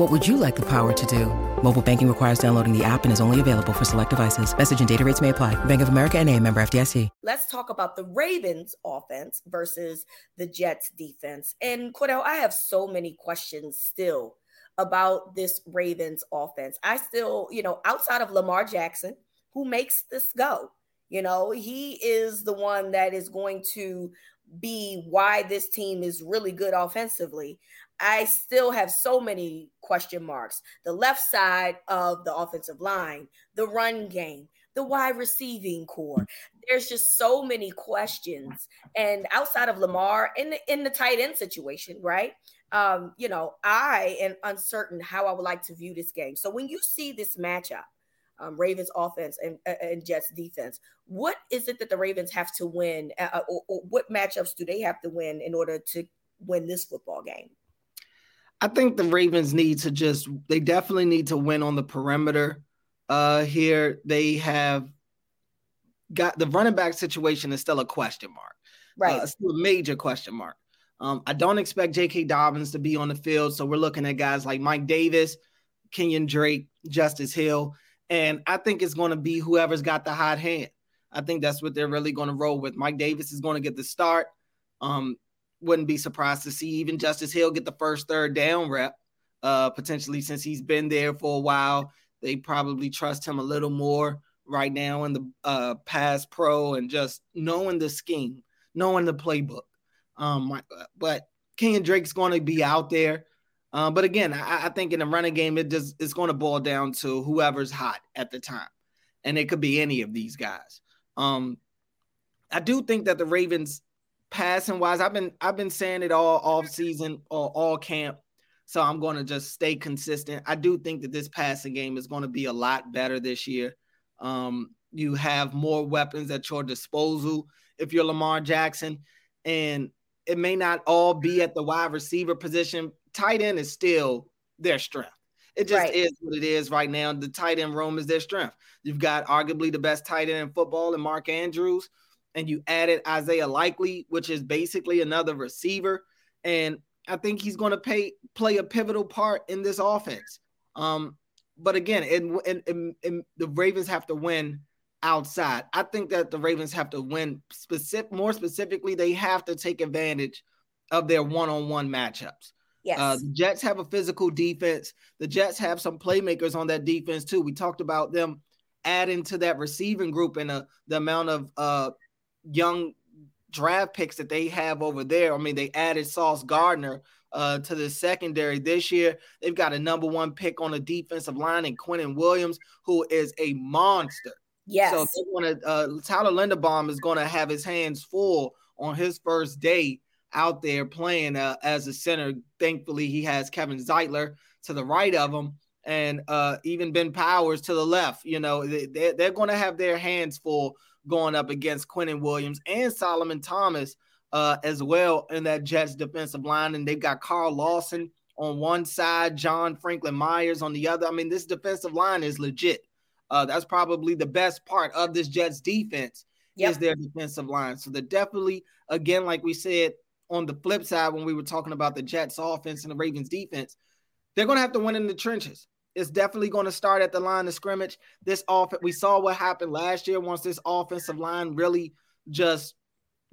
What would you like the power to do? Mobile banking requires downloading the app and is only available for select devices. Message and data rates may apply. Bank of America and a member FDIC. Let's talk about the Ravens offense versus the Jets defense. And Cordell, I have so many questions still about this Ravens offense. I still, you know, outside of Lamar Jackson, who makes this go, you know, he is the one that is going to be why this team is really good offensively. I still have so many question marks. The left side of the offensive line, the run game, the wide receiving corps. There's just so many questions. And outside of Lamar in the, in the tight end situation, right? Um, you know, I am uncertain how I would like to view this game. So when you see this matchup, um, Ravens offense and, and Jets defense. What is it that the Ravens have to win, uh, uh, or, or what matchups do they have to win in order to win this football game? I think the Ravens need to just they definitely need to win on the perimeter. Uh here they have got the running back situation is still a question mark. Right. Uh, still a major question mark. Um, I don't expect J.K. Dobbins to be on the field, so we're looking at guys like Mike Davis, Kenyon Drake, Justice Hill. And I think it's going to be whoever's got the hot hand. I think that's what they're really going to roll with. Mike Davis is going to get the start. Um, wouldn't be surprised to see even Justice Hill get the first third down rep, uh, potentially since he's been there for a while. They probably trust him a little more right now in the uh, pass pro and just knowing the scheme, knowing the playbook. Um, but Kenyon Drake's going to be out there. Uh, but again, I, I, think in the running game, it just it's going to boil down to whoever's hot at the time, and it could be any of these guys. Um, I do think that the Ravens, passing wise, I've been I've been saying it all off season or all camp, so I'm going to just stay consistent. I do think that this passing game is going to be a lot better this year. Um, you have more weapons at your disposal if you're Lamar Jackson, and it may not all be at the wide receiver position tight end is still their strength. It just right. is what it is right now. The tight end room is their strength. You've got arguably the best tight end in football in Mark Andrews, and you added Isaiah Likely, which is basically another receiver. And I think he's going to pay play a pivotal part in this offense. Um, but again, and, and, and the Ravens have to win outside. I think that the Ravens have to win specific more specifically, they have to take advantage of their one-on-one matchups. Yes. Uh, the Jets have a physical defense. The Jets have some playmakers on that defense too. We talked about them adding to that receiving group and uh, the amount of uh, young draft picks that they have over there. I mean, they added Sauce Gardner uh, to the secondary this year. They've got a number one pick on the defensive line in Quinnen Williams, who is a monster. Yes. So they want to. Uh, Tyler Linderbaum is going to have his hands full on his first day out there playing uh, as a center. Thankfully, he has Kevin Zeitler to the right of him and uh, even Ben Powers to the left. You know, they, they're going to have their hands full going up against Quinnen Williams and Solomon Thomas uh, as well in that Jets defensive line. And they've got Carl Lawson on one side, John Franklin Myers on the other. I mean, this defensive line is legit. Uh, that's probably the best part of this Jets defense yep. is their defensive line. So they're definitely, again, like we said, on the flip side, when we were talking about the Jets offense and the Ravens defense, they're going to have to win in the trenches. It's definitely going to start at the line of scrimmage. This off we saw what happened last year once this offensive line really just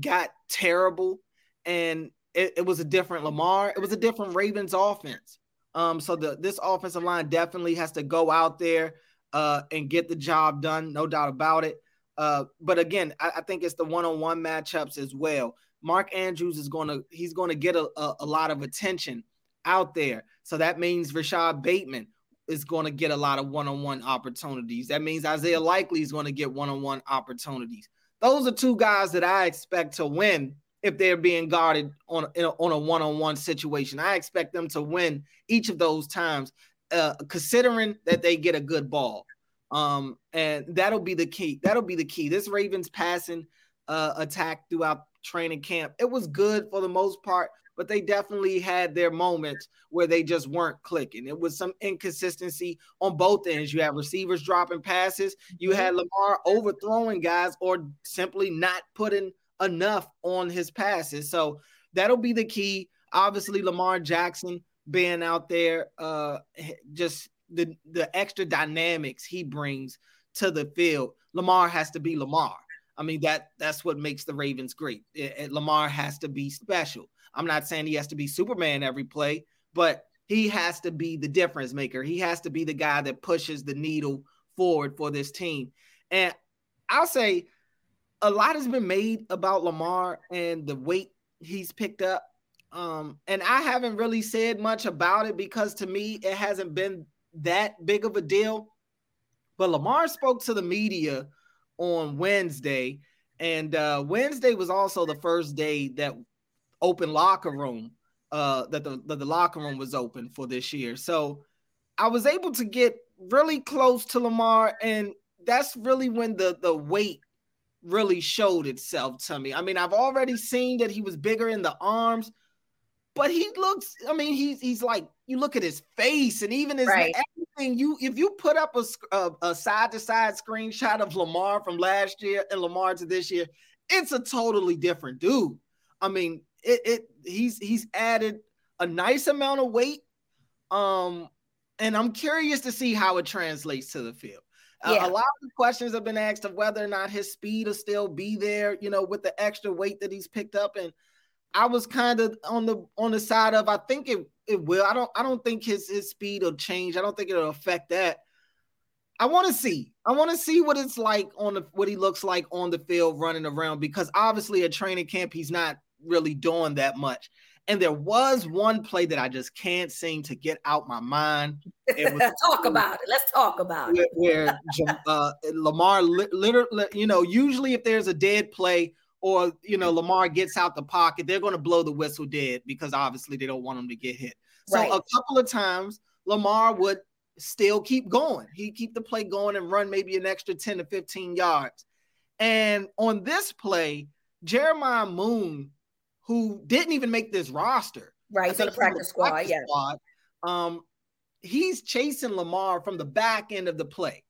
got terrible and it, it was a different Lamar. It was a different Ravens offense. Um, so the this offensive line definitely has to go out there uh, and get the job done, no doubt about it. Uh, but again, I, I, think it's the one-on-one matchups as well. Mark Andrews is gonna he's gonna get a, a, a lot of attention out there. So that means Rashod Bateman is going to get a lot of one-on-one opportunities. That means Isaiah Likely is going to get one-on-one opportunities. Those are two guys that I expect to win if they're being guarded on a, on a one-on-one situation. I expect them to win each of those times, uh, considering that they get a good ball. Um, and that'll be the key. That'll be the key. This Ravens passing uh, attack throughout training camp, it was good for the most part, but they definitely had their moments where they just weren't clicking. It was some inconsistency on both ends. You had receivers dropping passes, you had mm-hmm. Lamar overthrowing guys, or simply not putting enough on his passes. So that'll be the key. Obviously, Lamar Jackson being out there, uh, just the the extra dynamics he brings to the field. Lamar has to be Lamar. I mean that that's what makes the Ravens great. It, it, Lamar has to be special. I'm not saying he has to be Superman every play, but he has to be the difference maker. He has to be the guy that pushes the needle forward for this team. And I'll say a lot has been made about Lamar and the weight he's picked up. Um, and I haven't really said much about it because to me, it hasn't been that big of a deal. But Lamar spoke to the media on Wednesday, and uh, Wednesday was also the first day that open locker room uh, that the, that the locker room was open for this year. So I was able to get really close to Lamar, and that's really when the the weight really showed itself to me. I mean, I've already seen that he was bigger in the arms, but he looks. I mean, he's he's like you look at his face and even his right. everything. You if you put up a a side to side screenshot of Lamar from last year and Lamar to this year, it's a totally different dude. I mean, it it he's he's added a nice amount of weight. Um, and I'm curious to see how it translates to the field. Yeah. A, a lot of questions have been asked of whether or not his speed will still be there, you know, with the extra weight that he's picked up. And I was kind of on the on the side of I think it it will. I don't I don't think his his speed will change. I don't think it'll affect that. I want to see. I want to see what it's like on the what he looks like on the field running around because obviously at training camp he's not really doing that much. And there was one play that I just can't seem to get out my mind. Let's talk about it. Let's talk about where, it. Where uh, Lamar literally, you know, usually if there's a dead play, or you know Lamar gets out the pocket, they're going to blow the whistle dead because obviously they don't want him to get hit. So right. a couple of times Lamar would still keep going. He'd keep the play going and run maybe an extra 10 to 15 yards. And on this play, Jeremiah Moon, who didn't even make this roster, right? The practice squad, practice yeah. Squad, um, he's chasing Lamar from the back end of the play.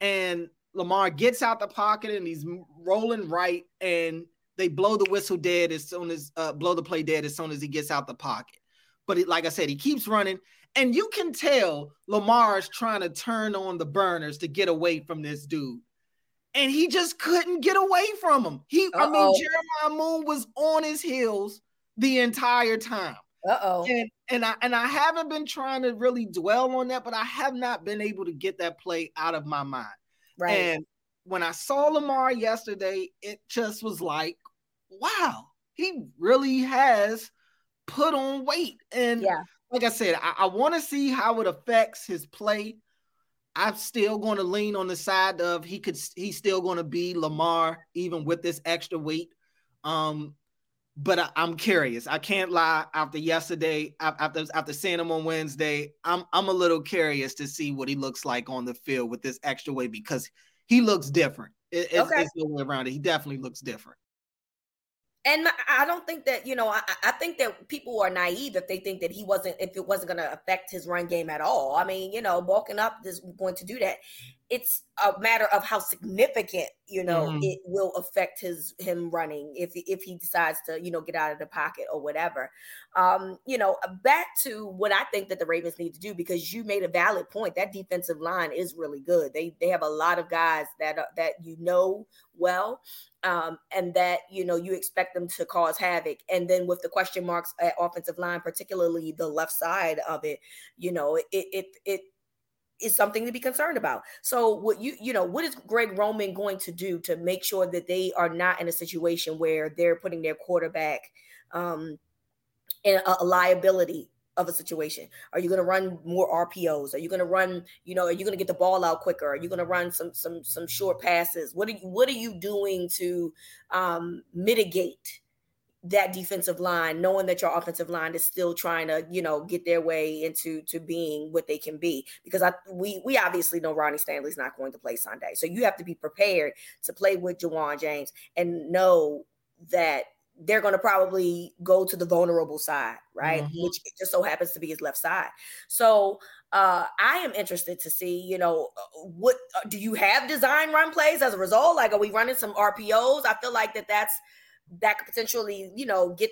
And Lamar gets out the pocket and he's rolling right, and they blow the whistle dead as soon as uh, blow the play dead as soon as he gets out the pocket. But it, like I said, he keeps running, and you can tell Lamar's trying to turn on the burners to get away from this dude, and he just couldn't get away from him. He, Uh-oh. I mean, Jeremiah Moon was on his heels the entire time. Uh oh. And and I and I haven't been trying to really dwell on that, but I have not been able to get that play out of my mind. Right. And when I saw Lamar yesterday, it just was like, wow, he really has put on weight. And yeah. like I said, I, I want to see how it affects his play. I'm still going to lean on the side of he could he's still going to be Lamar even with this extra weight. Um, but I, am curious. I can't lie. After yesterday, after after seeing him on Wednesday, I'm I'm a little curious to see what he looks like on the field with this extra weight because he looks different. It, it's, okay. it's the way around it. He definitely looks different. And I don't think that you know. I, I, think that people are naive if they think that he wasn't, if it wasn't going to affect his run game at all. I mean, you know, bulking up is going to do that it's a matter of how significant you know mm-hmm. it will affect his him running if if he decides to you know get out of the pocket or whatever. Um you know back to what i think that the ravens need to do because you made a valid point. That defensive line is really good. They they have a lot of guys that are, that you know well um, and that you know you expect them to cause havoc. And then with the question marks at offensive line particularly the left side of it you know it it it is something to be concerned about. So what you you know what is Greg Roman going to do to make sure that they are not in a situation where they're putting their quarterback um, in a, a liability of a situation? Are you going to run more RPOs? Are you going to run, you know, are you going to get the ball out quicker? Are you going to run some some some short passes? What are you what are you doing to um, mitigate that defensive line, knowing that your offensive line is still trying to, you know, get their way into to being what they can be. Because I we we obviously know Ronnie Stanley's not going to play Sunday. So you have to be prepared to play with Ja'Wuan James and know that they're going to probably go to the vulnerable side, right? Mm-hmm. Which just so happens to be his left side. So uh, I am interested to see, you know, what uh, do you have design run plays as a result? Like, are we running some RPOs? I feel like that that's that could potentially, you know, get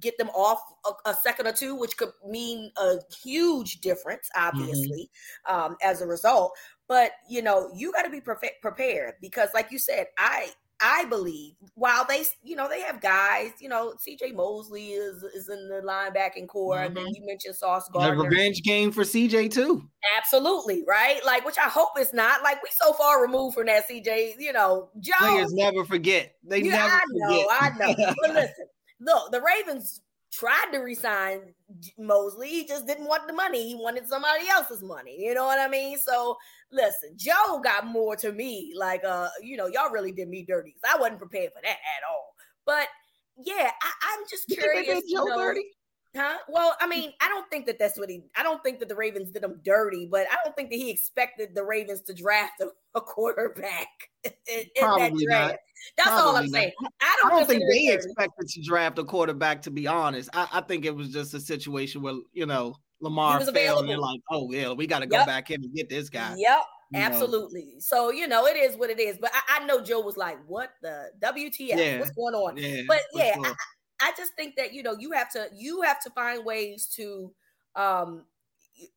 get them off a, a, second or two, which could mean a huge difference, obviously, mm-hmm. um, as a result. But you know, you got to be pre- prepared because, like you said, I I believe while they, you know, they have guys, you know, CJ Mosley is is in the linebacking corps, mm-hmm. and then you mentioned Sauce Gardner. A revenge game for CJ too. Absolutely, right? Like, which I hope it's not. Like, we so far removed from that CJ, you know, Joe. Players never forget. They yeah, never I know, I know. but listen, look, the Ravens tried to resign Mosley. He just didn't want the money. He wanted somebody else's money. You know what I mean? So listen, Joe got more to me. Like, uh, you know, y'all really did me dirty. I wasn't prepared for that at all. But yeah, I, am just curious. Joe you know, dirty? Huh? Well, I mean, I don't think that that's what he. I don't think that the Ravens did him dirty, but I don't think that he expected the Ravens to draft a, a quarterback in, in that draft. Not. That's Probably all I'm not. saying. I don't, I don't think they expected to draft a quarterback. To be honest, I, I, think it was just a situation where you know Lamar failed, available. and they're like, "Oh yeah, we got to go yep. back in and get this guy." Yep. Absolutely. Know. So you know it is what it is. But I, I, know Joe was like, "What the WTF? Yeah. What's going on?" Yeah, but yeah, sure. I, I just think that you know you have to you have to find ways to um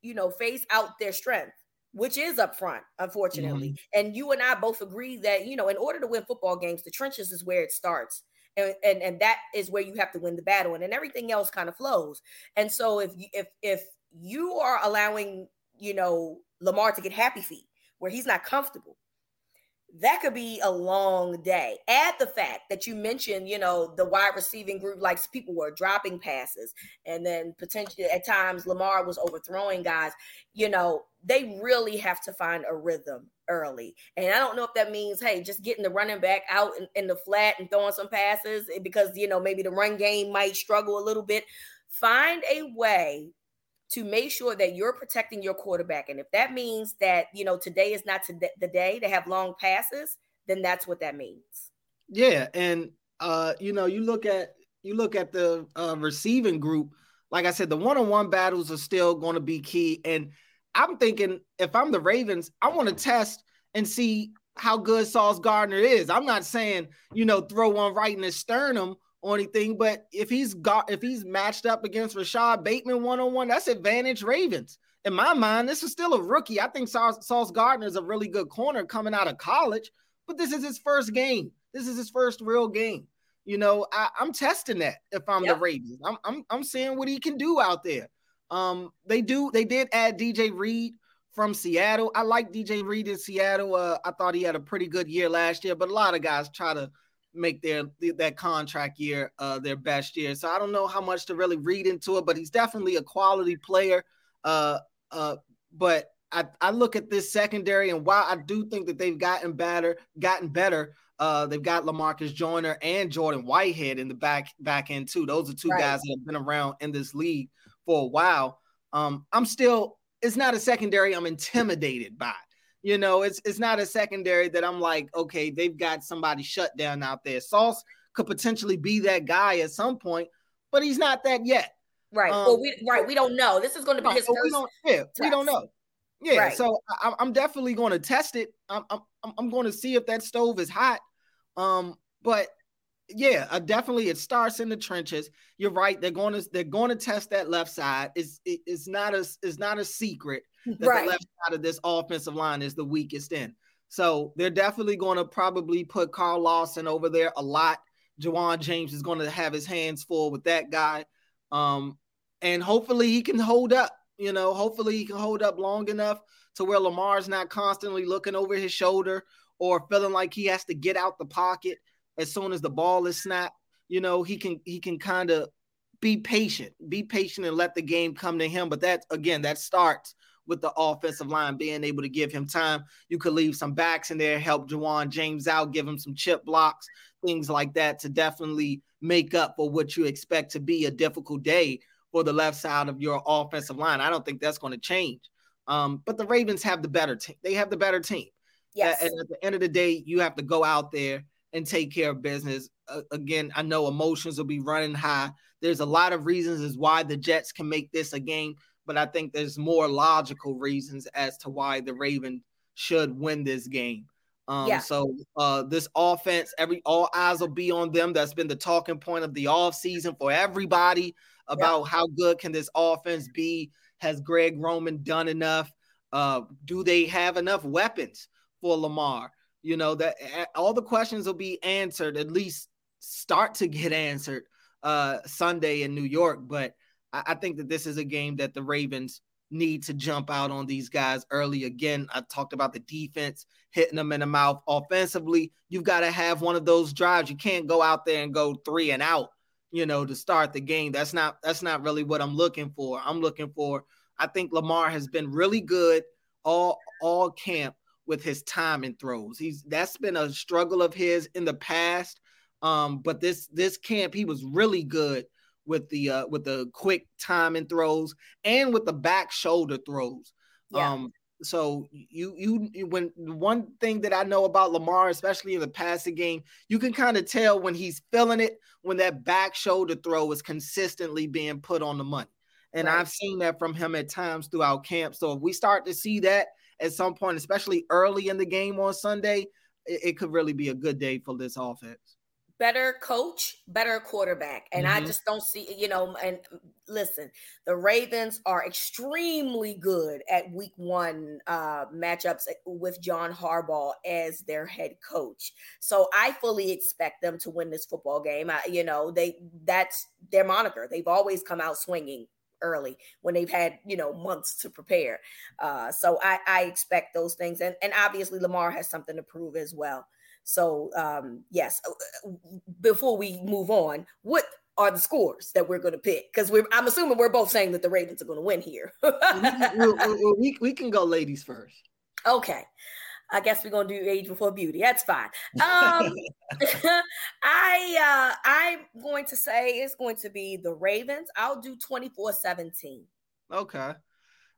you know phase out their strength which is up front unfortunately. Mm-hmm. and you and i both agree that you know in order to win football games the trenches is where it starts. And, and and that is where you have to win the battle and then everything else kind of flows. And so if you if if you are allowing you know lamar to get happy feet where he's not comfortable that could be a long day. Add the fact that you mentioned, you know, the wide receiving group, like people were dropping passes, and then potentially at times Lamar was overthrowing guys. You know, they really have to find a rhythm early. And I don't know if that means, hey, just getting the running back out in, in the flat and throwing some passes eh, because, you know, maybe the run game might struggle a little bit. Find a way to make sure that you're protecting your quarterback. And if that means that, you know, today is not today, the day to have long passes, then that's what that means. Yeah. And, uh, you know, you look at, you look at the uh, receiving group, like I said, the one-on-one battles are still going to be key. And I'm thinking if I'm the Ravens, I want to test and see how good Sauce Gardner is. I'm not saying, you know, throw one right in his sternum or anything. But if he's got if he's matched up against Rashod Bateman one on one, that's advantage Ravens. In my mind, this is still a rookie. I think Sauce, Sauce Gardner is a really good corner coming out of college, but this is his first game. This is his first real game. You know, I, am testing that if I'm yep. the Ravens. I'm, I'm I'm seeing what he can do out there. Um, they do they did add DJ Reed from Seattle. I like DJ Reed in Seattle. Uh, I thought he had a pretty good year last year, but a lot of guys try to make their that contract year uh, their best year. So I don't know how much to really read into it, but he's definitely a quality player. Uh, uh, but I, I look at this secondary, and while I do think that they've gotten better, gotten better, uh, they've got Lamarcus Joyner and Jordan Whitehead in the back back end too. Those are two right. guys that have been around in this league for a while. Um, I'm still, it's not a secondary I'm intimidated by. You know, it's it's not a secondary that I'm like, okay, they've got somebody shut down out there. Sauce could potentially be that guy at some point, but he's not that yet. Right. Um, well, we right, we don't know. This is going to be his first. We don't, yeah, test. we don't know. Yeah, right. so I, am definitely going to test it. I'm, I'm I'm going to see if that stove is hot. Um, but yeah, uh, definitely it starts in the trenches. You're right. They're going to they're going to test that left side. It's it, it's not a it's not a secret that right. the left side of this offensive line is the weakest in. So they're definitely going to probably put Carl Lawson over there a lot. Ja'Wuan James is going to have his hands full with that guy. Um, and hopefully he can hold up. You know, hopefully he can hold up long enough to where Lamar's not constantly looking over his shoulder or feeling like he has to get out the pocket as soon as the ball is snapped. You know, he can he can kind of be patient, be patient and let the game come to him. But that again, that starts with the offensive line being able to give him time. You could leave some backs in there, help Ja'Wuan James out, give him some chip blocks, things like that to definitely make up for what you expect to be a difficult day for the left side of your offensive line. I don't think that's going to change. Um, but the Ravens have the better team. They have the better team. Yes. And at the end of the day, you have to go out there and take care of business. Uh, again, I know emotions will be running high. There's a lot of reasons as why the Jets can make this a game but I think there's more logical reasons as to why the Ravens should win this game. Um, yeah. So uh, this offense, every all eyes will be on them. That's been the talking point of the off season for everybody about yeah. how good can this offense be. Has Greg Roman done enough? Uh, do they have enough weapons for Lamar? You know that all the questions will be answered. At least start to get answered uh, Sunday in New York. But I, I think that this is a game that the Ravens need to jump out on these guys early. Again, I talked about the defense hitting them in the mouth. Offensively, you've got to have one of those drives. You can't go out there and go three and out, you know, to start the game. That's not that's not really what I'm looking for. I'm looking for I think Lamar has been really good all all camp with his timing throws. He's that's been a struggle of his in the past. Um, but this this camp he was really good with the uh, with the quick timing throws and with the back shoulder throws. Yeah. Um, so you you when one thing that I know about Lamar, especially in the passing game, you can kind of tell when he's feeling it when that back shoulder throw is consistently being put on the money. And right. I've seen that from him at times throughout camp. So if we start to see that at some point, especially early in the game on Sunday, it, it could really be a good day for this offense better coach, better quarterback. And mm-hmm. I just don't see, you know, and listen, the Ravens are extremely good at week one uh, matchups with John Harbaugh as their head coach. So I fully expect them to win this football game. I, you know, they that's their moniker. They've always come out swinging early when they've had you know months to prepare uh so i i expect those things and and obviously lamar has something to prove as well so um, yes, uh, uh, before we move on, what are the scores that we're going to pick? Because we're I'm assuming we're both saying that the Ravens are going to win here. we, we, we, we can go ladies first. Okay. I guess we're gonna do age before beauty. That's fine. Um, I uh, I'm going to say it's going to be the Ravens. I'll do 24-17. Okay.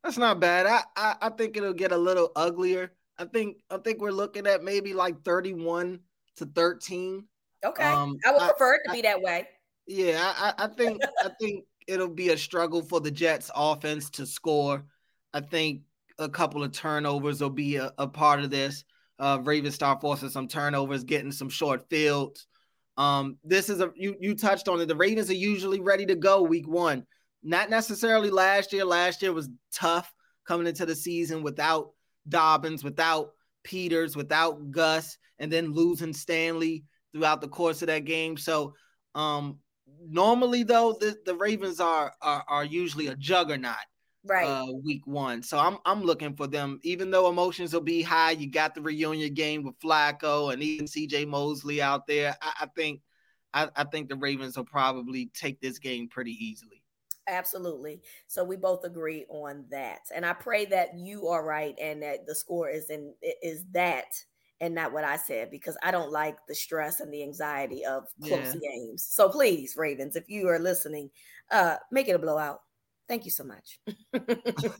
That's not bad. I, I, I think it'll get a little uglier. I think I think we're looking at maybe like 31 to 13. Okay. Um, I would prefer it to be that way. Yeah, I, I think I think it'll be a struggle for the Jets offense to score. I think a couple of turnovers will be a, a part of this. Uh, Raven Star forcing some turnovers, getting some short fields. Um, this is a you you touched on it. The Ravens are usually ready to go week one. Not necessarily last year. Last year was tough coming into the season without Dobbins, without Peters, without Gus, and then losing Stanley throughout the course of that game. So um normally though the, the Ravens are, are are usually a juggernaut right uh week one. So I'm I'm looking for them, even though emotions will be high. You got the reunion game with Flacco and even CJ Mosley out there. I, I think I, I think the Ravens will probably take this game pretty easily. Absolutely. So we both agree on that. And I pray that you are right and that the score is in is that and not what I said because I don't like the stress and the anxiety of close yeah. games. So please, Ravens, if you are listening, uh make it a blowout. Thank you so much.